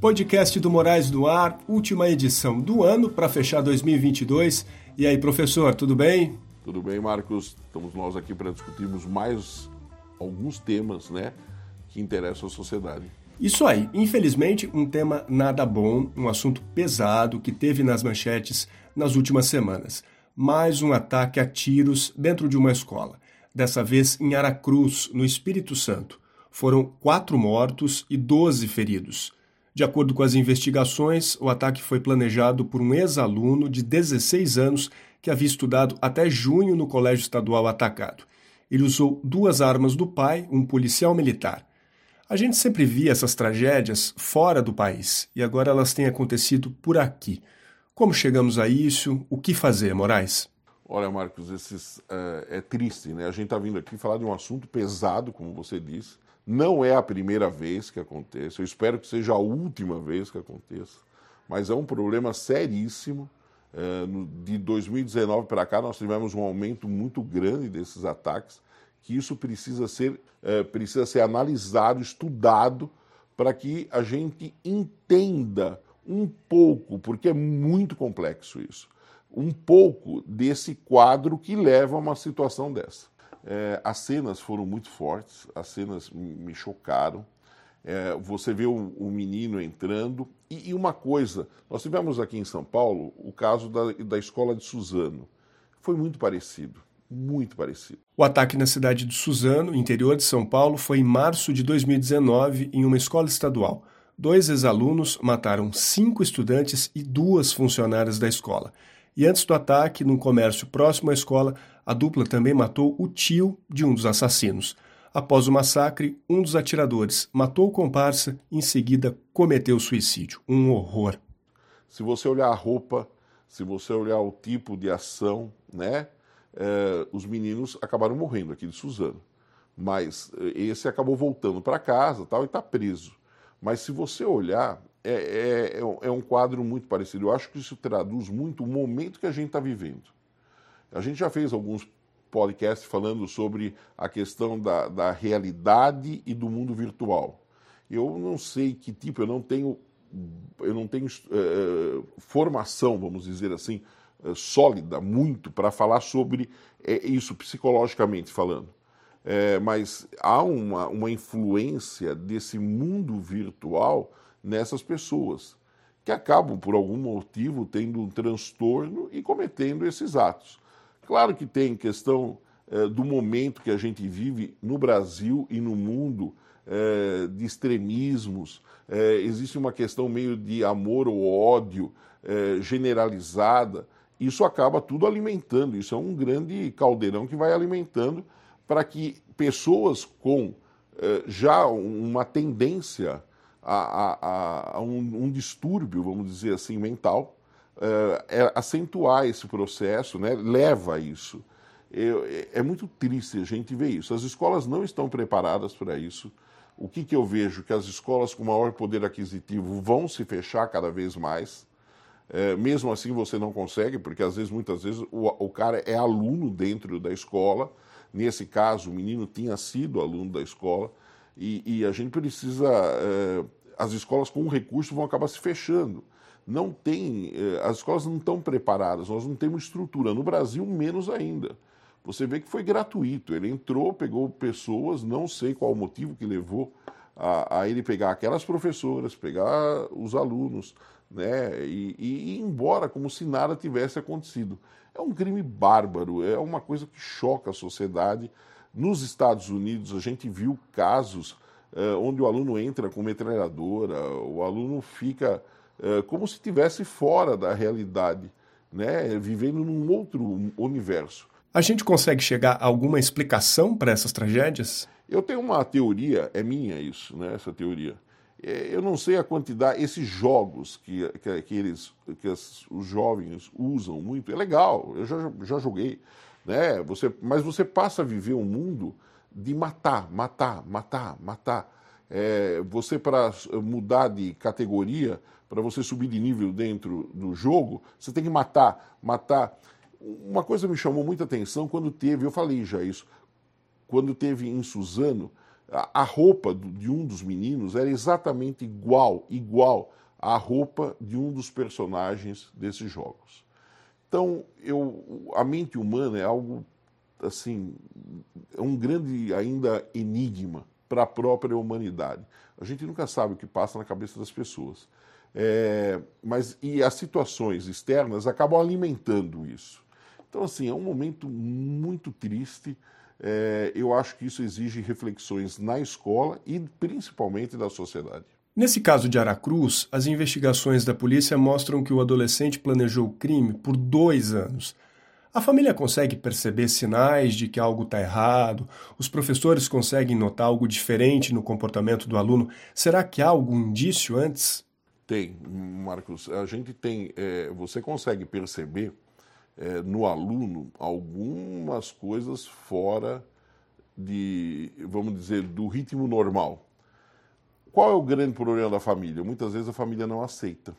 Podcast do Moraes do Ar, última edição do ano para fechar 2022. E aí, professor, tudo bem? Tudo bem, Marcos. Estamos nós aqui para discutirmos mais alguns temas, né, que interessam a sociedade. Isso aí. Infelizmente, um tema nada bom, um assunto pesado que teve nas manchetes nas últimas semanas. Mais um ataque a tiros dentro de uma escola. Dessa vez em Aracruz, no Espírito Santo. Foram quatro mortos e doze feridos. De acordo com as investigações, o ataque foi planejado por um ex-aluno de 16 anos que havia estudado até junho no colégio estadual atacado. Ele usou duas armas do pai, um policial militar. A gente sempre via essas tragédias fora do país e agora elas têm acontecido por aqui. Como chegamos a isso? O que fazer, Moraes? Olha, Marcos, esses, é, é triste, né? A gente está vindo aqui falar de um assunto pesado, como você disse, não é a primeira vez que aconteça, eu espero que seja a última vez que aconteça, mas é um problema seríssimo. É, de 2019 para cá, nós tivemos um aumento muito grande desses ataques, que isso precisa ser, é, precisa ser analisado, estudado, para que a gente entenda um pouco, porque é muito complexo isso, um pouco desse quadro que leva a uma situação dessa. É, as cenas foram muito fortes, as cenas me chocaram. É, você vê o, o menino entrando. E, e, uma coisa, nós tivemos aqui em São Paulo o caso da, da escola de Suzano. Foi muito parecido, muito parecido. O ataque na cidade de Suzano, interior de São Paulo, foi em março de 2019 em uma escola estadual. Dois ex-alunos mataram cinco estudantes e duas funcionárias da escola. E antes do ataque, num comércio próximo à escola, a dupla também matou o tio de um dos assassinos. Após o massacre, um dos atiradores matou o comparsa e em seguida cometeu suicídio. Um horror. Se você olhar a roupa, se você olhar o tipo de ação, né, é, os meninos acabaram morrendo aqui de Suzano. Mas eh, esse acabou voltando para casa tal, e está preso. Mas se você olhar, é, é, é, é um quadro muito parecido. Eu acho que isso traduz muito o momento que a gente está vivendo. A gente já fez alguns podcasts falando sobre a questão da, da realidade e do mundo virtual. Eu não sei que tipo, eu não tenho, eu não tenho é, formação, vamos dizer assim, é, sólida, muito, para falar sobre isso psicologicamente falando. Mas há uma, uma influência desse mundo virtual nessas pessoas, que acabam, por algum motivo, tendo um transtorno e cometendo esses atos. Claro que tem questão é, do momento que a gente vive no Brasil e no mundo é, de extremismos, é, existe uma questão meio de amor ou ódio generalizada. Isso acaba tudo alimentando, isso é um grande caldeirão que vai alimentando para que pessoas com já uma tendência a, a, a um, um, distúrbio, vamos dizer assim, mental, é, é acentuar esse processo, né, leva a isso. É, é muito triste a gente ver isso. As escolas não estão preparadas para isso. O que, que eu vejo? Que as escolas com maior poder aquisitivo vão se fechar cada vez mais. É, mesmo assim você não consegue, porque às vezes, muitas vezes, o, o, cara é aluno dentro da escola. Nesse caso, o menino tinha sido aluno da escola. E, e a gente precisa. É, as escolas com recurso vão acabar se fechando não tem, eh, as escolas não estão preparadas, nós não temos estrutura. No Brasil, menos ainda. Você vê que foi gratuito. Ele entrou, pegou pessoas, não sei qual o motivo que levou a, a ele pegar aquelas professoras, pegar os alunos, né, e, e, ir embora como se nada tivesse acontecido. É um crime bárbaro, é uma coisa que choca a sociedade. Nos Estados Unidos, a gente viu casos eh, onde o aluno entra com metralhadora, o aluno fica eh, como se estivesse fora da realidade, né? vivendo num outro universo. A gente consegue chegar a alguma explicação para essas tragédias? Eu tenho uma teoria, é minha isso, né, essa teoria. É, eu não sei a quantidade, esses jogos que, que, que eles, que as, os jovens usam muito, é legal, eu já, já joguei, né? Você, mas você passa a viver um mundo de matar, matar, matar, matar. É, você, para mudar de categoria, para você subir de nível dentro do jogo, você tem que matar, matar. Uma coisa me chamou muita atenção quando teve, eu falei já isso, quando teve em Suzano a, a roupa de um dos meninos era exatamente igual, igual à roupa de um dos personagens desses jogos. Então, eu, a mente humana é algo assim, é um grande ainda enigma para a própria humanidade. A gente nunca sabe o que passa na cabeça das pessoas. É, mas e as situações externas acabam alimentando isso. Então, assim, é um momento muito triste. É, eu acho que isso exige reflexões na escola e principalmente da sociedade. Nesse caso de Aracruz, as investigações da polícia mostram que o adolescente planejou o crime por dois anos. A família consegue perceber sinais de que algo está errado? Os professores conseguem notar algo diferente no comportamento do aluno? Será que há algum indício antes? Tem, Marcos. A gente tem. É, você consegue perceber é, no aluno algumas coisas fora de, vamos dizer, do ritmo normal. Qual é o grande problema da família? Muitas vezes a família não aceita.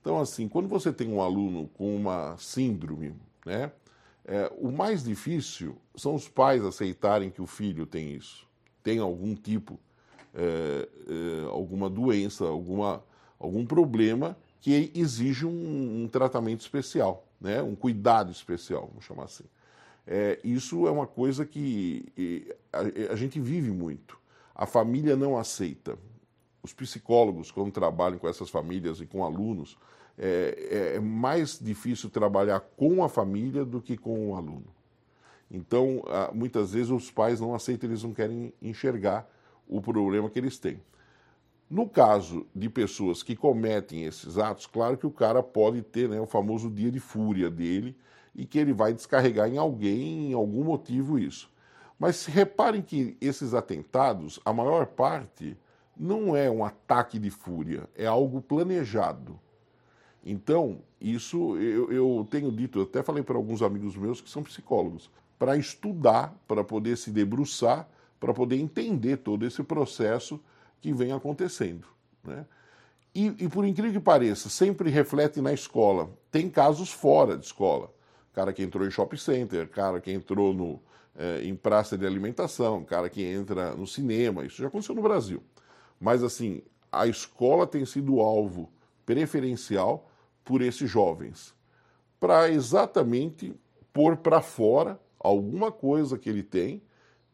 Então, assim, quando você tem um aluno com uma síndrome, né, é, o mais difícil são os pais aceitarem que o filho tem isso, tem algum tipo, é, é, alguma doença, alguma, algum problema que exige um, um, tratamento especial, né, um cuidado especial, vamos chamar assim. É, isso é uma coisa que a, a gente vive muito. A família não aceita os psicólogos, quando trabalham com essas famílias e com alunos, é, é, mais difícil trabalhar com a família do que com o aluno. Então, muitas vezes os pais não aceitam, eles não querem enxergar o problema que eles têm. No caso de pessoas que cometem esses atos, claro que o cara pode ter né, o famoso dia de fúria dele e que ele vai descarregar em alguém, em algum motivo, isso. Mas reparem que esses atentados, a maior parte, não é um ataque de fúria, é algo planejado. Então, isso eu, eu tenho dito, eu até falei para alguns amigos meus que são psicólogos, para estudar, para poder se debruçar, para poder entender todo esse processo que vem acontecendo. Né? E, e, por incrível que pareça, sempre reflete na escola. Tem casos fora de escola. Cara que entrou em shopping center, cara que entrou no, é, em praça de alimentação, cara que entra no cinema. Isso já aconteceu no Brasil. Mas, assim, a escola tem sido alvo preferencial por esses jovens, para exatamente pôr para fora alguma coisa que ele tem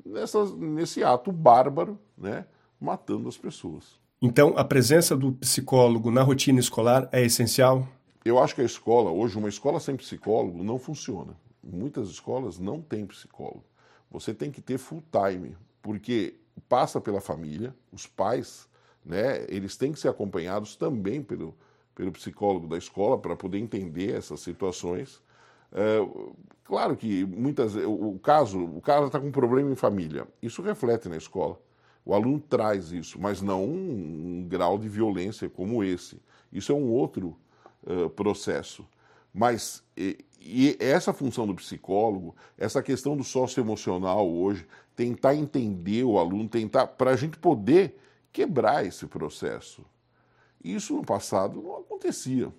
nessa, nesse ato bárbaro, né, matando as pessoas. Então, a presença do psicólogo na rotina escolar é essencial? Eu acho que a escola, hoje, uma escola sem psicólogo não funciona. Muitas escolas não têm psicólogo. Você tem que ter full time, porque passa pela família, os pais, né, eles têm que ser acompanhados também pelo, pelo psicólogo da escola para poder entender essas situações. É, claro que muitas o, caso, o cara está com um problema em família, isso reflete na escola. O aluno traz isso, mas não um, um grau de violência como esse. Isso é um outro uh, processo. Mas e, e essa função do psicólogo, essa questão do socioemocional hoje, tentar entender o aluno, tentar para a gente poder quebrar esse processo. Isso no passado não acontecia.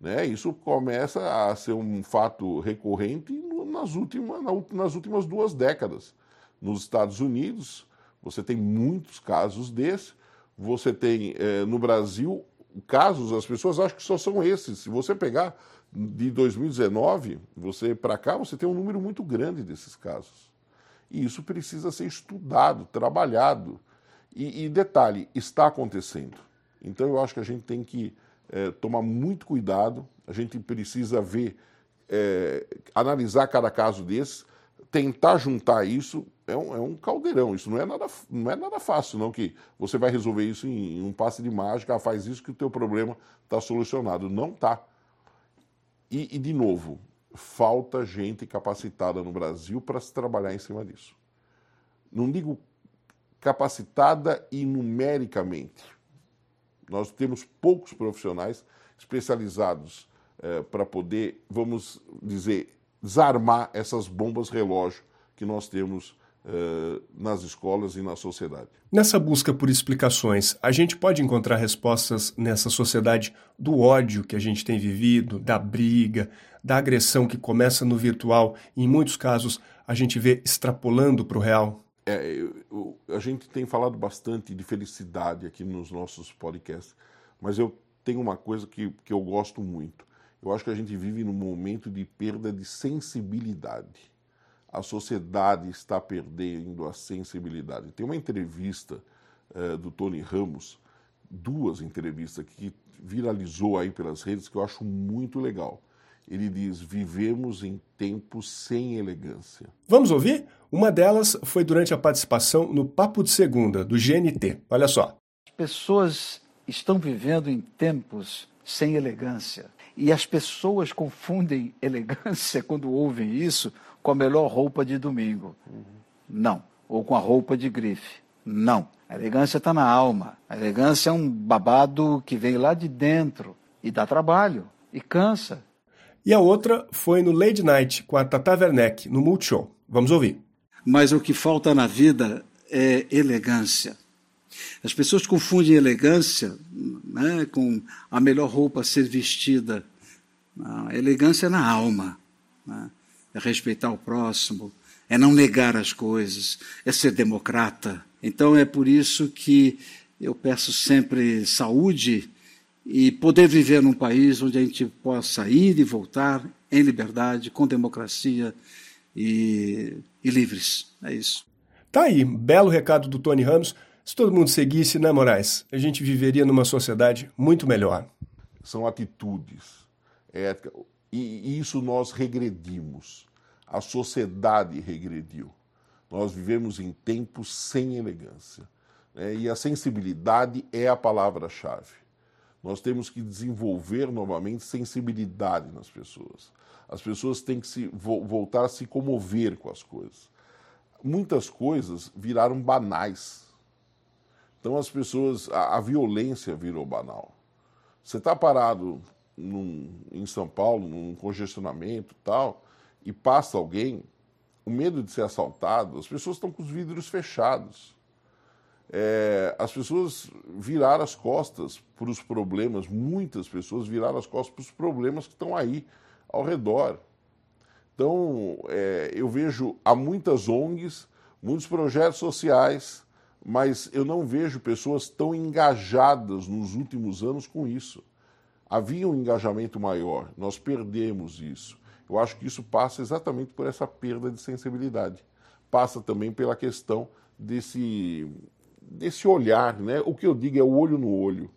Né? Isso começa a ser um fato recorrente nas últimas, nas últimas duas décadas. Nos Estados Unidos, você tem muitos casos desses. Você tem eh, no Brasil casos, as pessoas acham que só são esses. Se você pegar de 2019, você para cá, você tem um número muito grande desses casos. E isso precisa ser estudado, trabalhado. E, e detalhe, está acontecendo. Então eu acho que a gente tem que é, tomar muito cuidado, a gente precisa ver, é, analisar cada caso desse, tentar juntar isso, é um, é um, caldeirão, isso não é, nada, não é nada fácil, não, que você vai resolver isso em, em um passe de mágica, ah, faz isso que o teu problema está solucionado. Não está. E, e, de novo, falta gente capacitada no Brasil para se trabalhar em cima disso. Não digo capacitada e numericamente. Nós temos poucos profissionais especializados eh, para poder, vamos dizer, desarmar essas bombas relógio que nós temos eh, nas escolas e na sociedade. Nessa busca por explicações, a gente pode encontrar respostas nessa sociedade do ódio que a gente tem vivido, da briga, da agressão que começa no virtual e, em muitos casos, a gente vê extrapolando para o real? É, eu, a gente tem falado bastante de felicidade aqui nos nossos podcasts, mas eu tenho uma coisa que, que eu gosto muito. Eu acho que a gente vive num momento de perda de sensibilidade. A sociedade está perdendo a sensibilidade. Tem uma entrevista uh, do Tony Ramos, duas entrevistas que viralizou aí pelas redes que eu acho muito legal. Ele diz: vivemos em tempos sem elegância. Vamos ouvir? Uma delas foi durante a participação no Papo de Segunda, do GNT. Olha só. As pessoas estão vivendo em tempos sem elegância. E as pessoas confundem elegância quando ouvem isso com a melhor roupa de domingo. Uhum. Não. Ou com a roupa de grife. Não. A elegância está na alma. A elegância é um babado que vem lá de dentro e dá trabalho e cansa. E a outra foi no Lady Night com a Tata Werneck, no Multishow. Vamos ouvir. Mas o que falta na vida é elegância. As pessoas confundem elegância né, com a melhor roupa a ser vestida. A elegância é na alma. Né? É respeitar o próximo, é não negar as coisas, é ser democrata. Então é por isso que eu peço sempre saúde e poder viver num país onde a gente possa ir e voltar em liberdade, com democracia e, e livres. É isso. Tá aí, belo recado do Tony Ramos. Se todo mundo seguisse, né, Moraes? A gente viveria numa sociedade muito melhor. São atitudes, ética, e isso nós regredimos. A sociedade regrediu. Nós vivemos em tempos sem elegância. Né? E a sensibilidade é a palavra-chave. Nós temos que desenvolver novamente sensibilidade nas pessoas. As pessoas têm que se, voltar a se comover com as coisas. Muitas coisas viraram banais. Então as pessoas, a, a violência virou banal. Você está parado num, em São Paulo, num congestionamento tal, e passa alguém, o medo de ser assaltado, as pessoas estão com os vidros fechados é, as pessoas viraram as costas para os problemas, muitas pessoas viraram as costas para os problemas que estão aí ao redor. Então, é, eu vejo há muitas ONGs, muitos projetos sociais, mas eu não vejo pessoas tão engajadas nos últimos anos com isso. Havia um engajamento maior, nós perdemos isso. Eu acho que isso passa exatamente por essa perda de sensibilidade. Passa também pela questão desse desse olhar, né? O que eu digo é o olho no olho.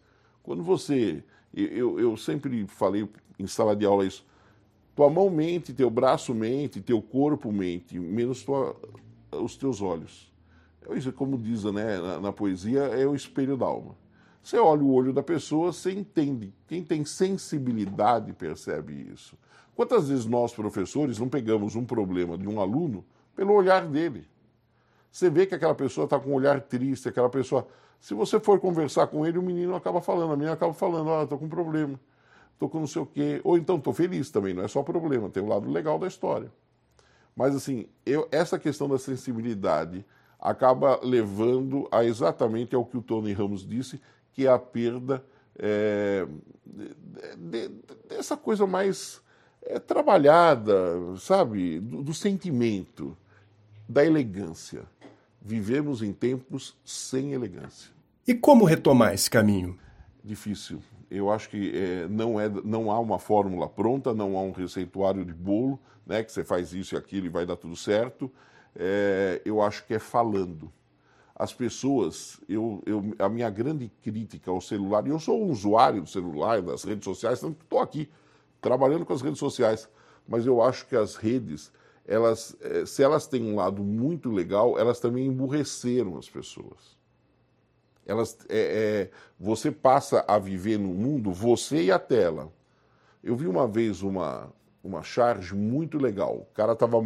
Quando você. Eu, eu sempre falei em sala de aula isso. Tua mão mente, teu braço mente, teu corpo mente, menos tua, os teus olhos. Como diz né, na, na poesia, é o espelho da alma. Você olha o olho da pessoa, você entende. Quem tem sensibilidade percebe isso. Quantas vezes nós, professores, não pegamos um problema de um aluno pelo olhar dele? Você vê que aquela pessoa está com um olhar triste, aquela pessoa. Se você for conversar com ele, o menino acaba falando, a menina acaba falando, ah, estou com um problema, estou com não sei o quê. Ou então estou feliz também, não é só problema, tem o um lado legal da história. Mas assim, eu, essa questão da sensibilidade acaba levando a exatamente ao que o Tony Ramos disse, que é a perda é, de, de, dessa coisa mais é, trabalhada, sabe, do, do sentimento, da elegância. Vivemos em tempos sem elegância. E como retomar esse caminho? Difícil. Eu acho que é, não, é, não há uma fórmula pronta, não há um receituário de bolo, né, que você faz isso e aquilo e vai dar tudo certo. É, eu acho que é falando. As pessoas, eu, eu, a minha grande crítica ao celular, e eu sou um usuário do celular, das redes sociais, tanto que estou aqui trabalhando com as redes sociais, mas eu acho que as redes elas, eh, se elas têm um lado muito legal, elas também emburreceram as pessoas. Elas, é, é, você passa a viver no mundo, você e a tela. Eu vi uma vez uma, uma charge muito legal. O cara tava.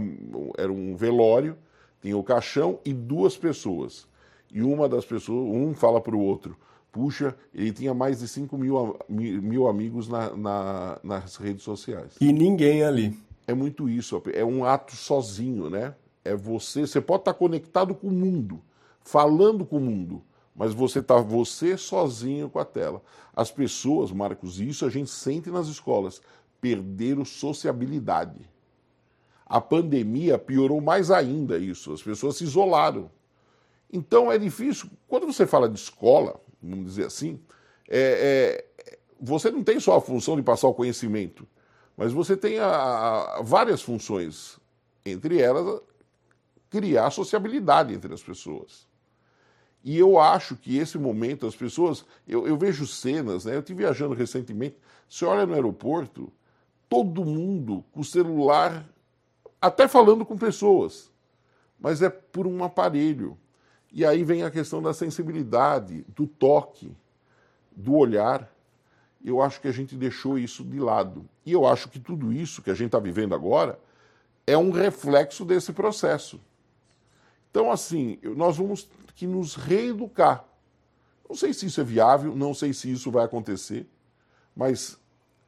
Era um velório, tinha o caixão e duas pessoas. E uma das pessoas, um fala para o outro, puxa, ele tinha mais de 5 mil, mil amigos na, na, nas redes sociais. E ninguém ali é muito isso, é um ato sozinho, né? É você, você pode estar conectado com o mundo, falando com o mundo, mas você está você sozinho com a tela. As pessoas, Marcos, isso a gente sente nas escolas, perderam sociabilidade. A pandemia piorou mais ainda isso, as pessoas se isolaram. Então é difícil. Quando você fala de escola, vamos dizer assim, é, é, você não tem só a função de passar o conhecimento, mas você tem a, a, várias funções. Entre elas, criar sociabilidade entre as pessoas. E eu acho que esse momento, as pessoas. Eu, eu vejo cenas, né? Eu estive viajando recentemente. Você olha no aeroporto, todo mundo com o celular, até falando com pessoas, mas é por um aparelho. E aí vem a questão da sensibilidade, do toque, do olhar. Eu acho que a gente deixou isso de lado. E eu acho que tudo isso que a gente está vivendo agora é um reflexo desse processo. Então, assim, nós vamos que nos reeducar. Não sei se isso é viável, não sei se isso vai acontecer, mas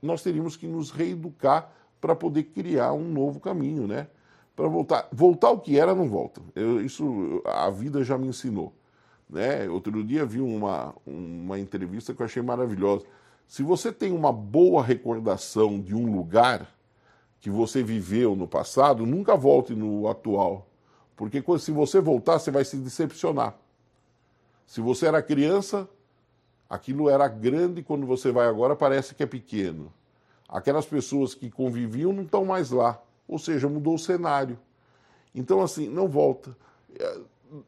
nós teríamos que nos reeducar para poder criar um novo caminho, né? Para voltar, voltar ao que era não volta. Eu, isso a vida já me ensinou, né? Outro dia vi uma uma entrevista que eu achei maravilhosa. Se você tem uma boa recordação de um lugar que você viveu no passado, nunca volte no atual, porque se você voltar, você vai se decepcionar. Se você era criança, aquilo era grande, quando você vai agora parece que é pequeno. Aquelas pessoas que conviviam não estão mais lá, ou seja, mudou o cenário. Então, assim, não volta. É,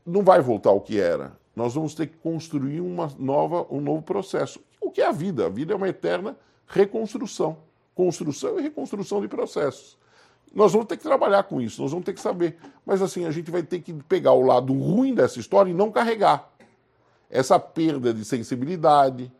não vai voltar ao que era. Nós vamos ter que construir uma nova, um novo processo. O que é a vida? A vida é uma eterna reconstrução. Construção e reconstrução de processos. Nós vamos ter que trabalhar com isso, nós vamos ter que saber. Mas assim, a gente vai ter que pegar o lado ruim dessa história e não carregar. Essa perda de sensibilidade,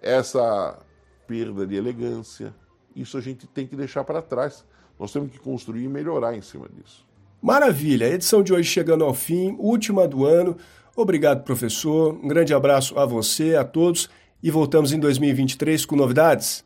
essa perda de elegância, isso a gente tem que deixar para trás. Nós temos que construir e melhorar em cima disso. Maravilha! A edição de hoje chegando ao fim, última do ano. Obrigado, professor. Um grande abraço a você, a todos e voltamos em 2023 com novidades.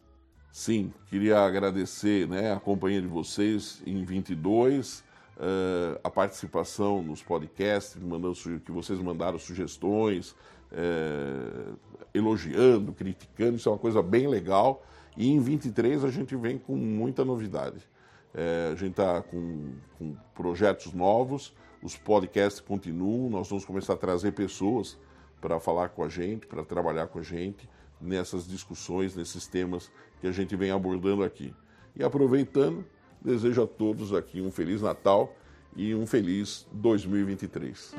Sim, queria agradecer né, a companhia de vocês em 22, uh, eh, a participação nos podcasts, mandando, que vocês mandaram sugestões, uh, elogiando, criticando, isso é uma coisa bem legal. E em 23 a gente vem com muita novidade. Uh, a gente está com, com projetos novos, os podcasts continuam, nós vamos começar a trazer pessoas para falar com a gente, para trabalhar com a gente nessas discussões, nesses temas que a gente vem abordando aqui. E aproveitando, desejo a todos aqui um Feliz Natal e um feliz 2023.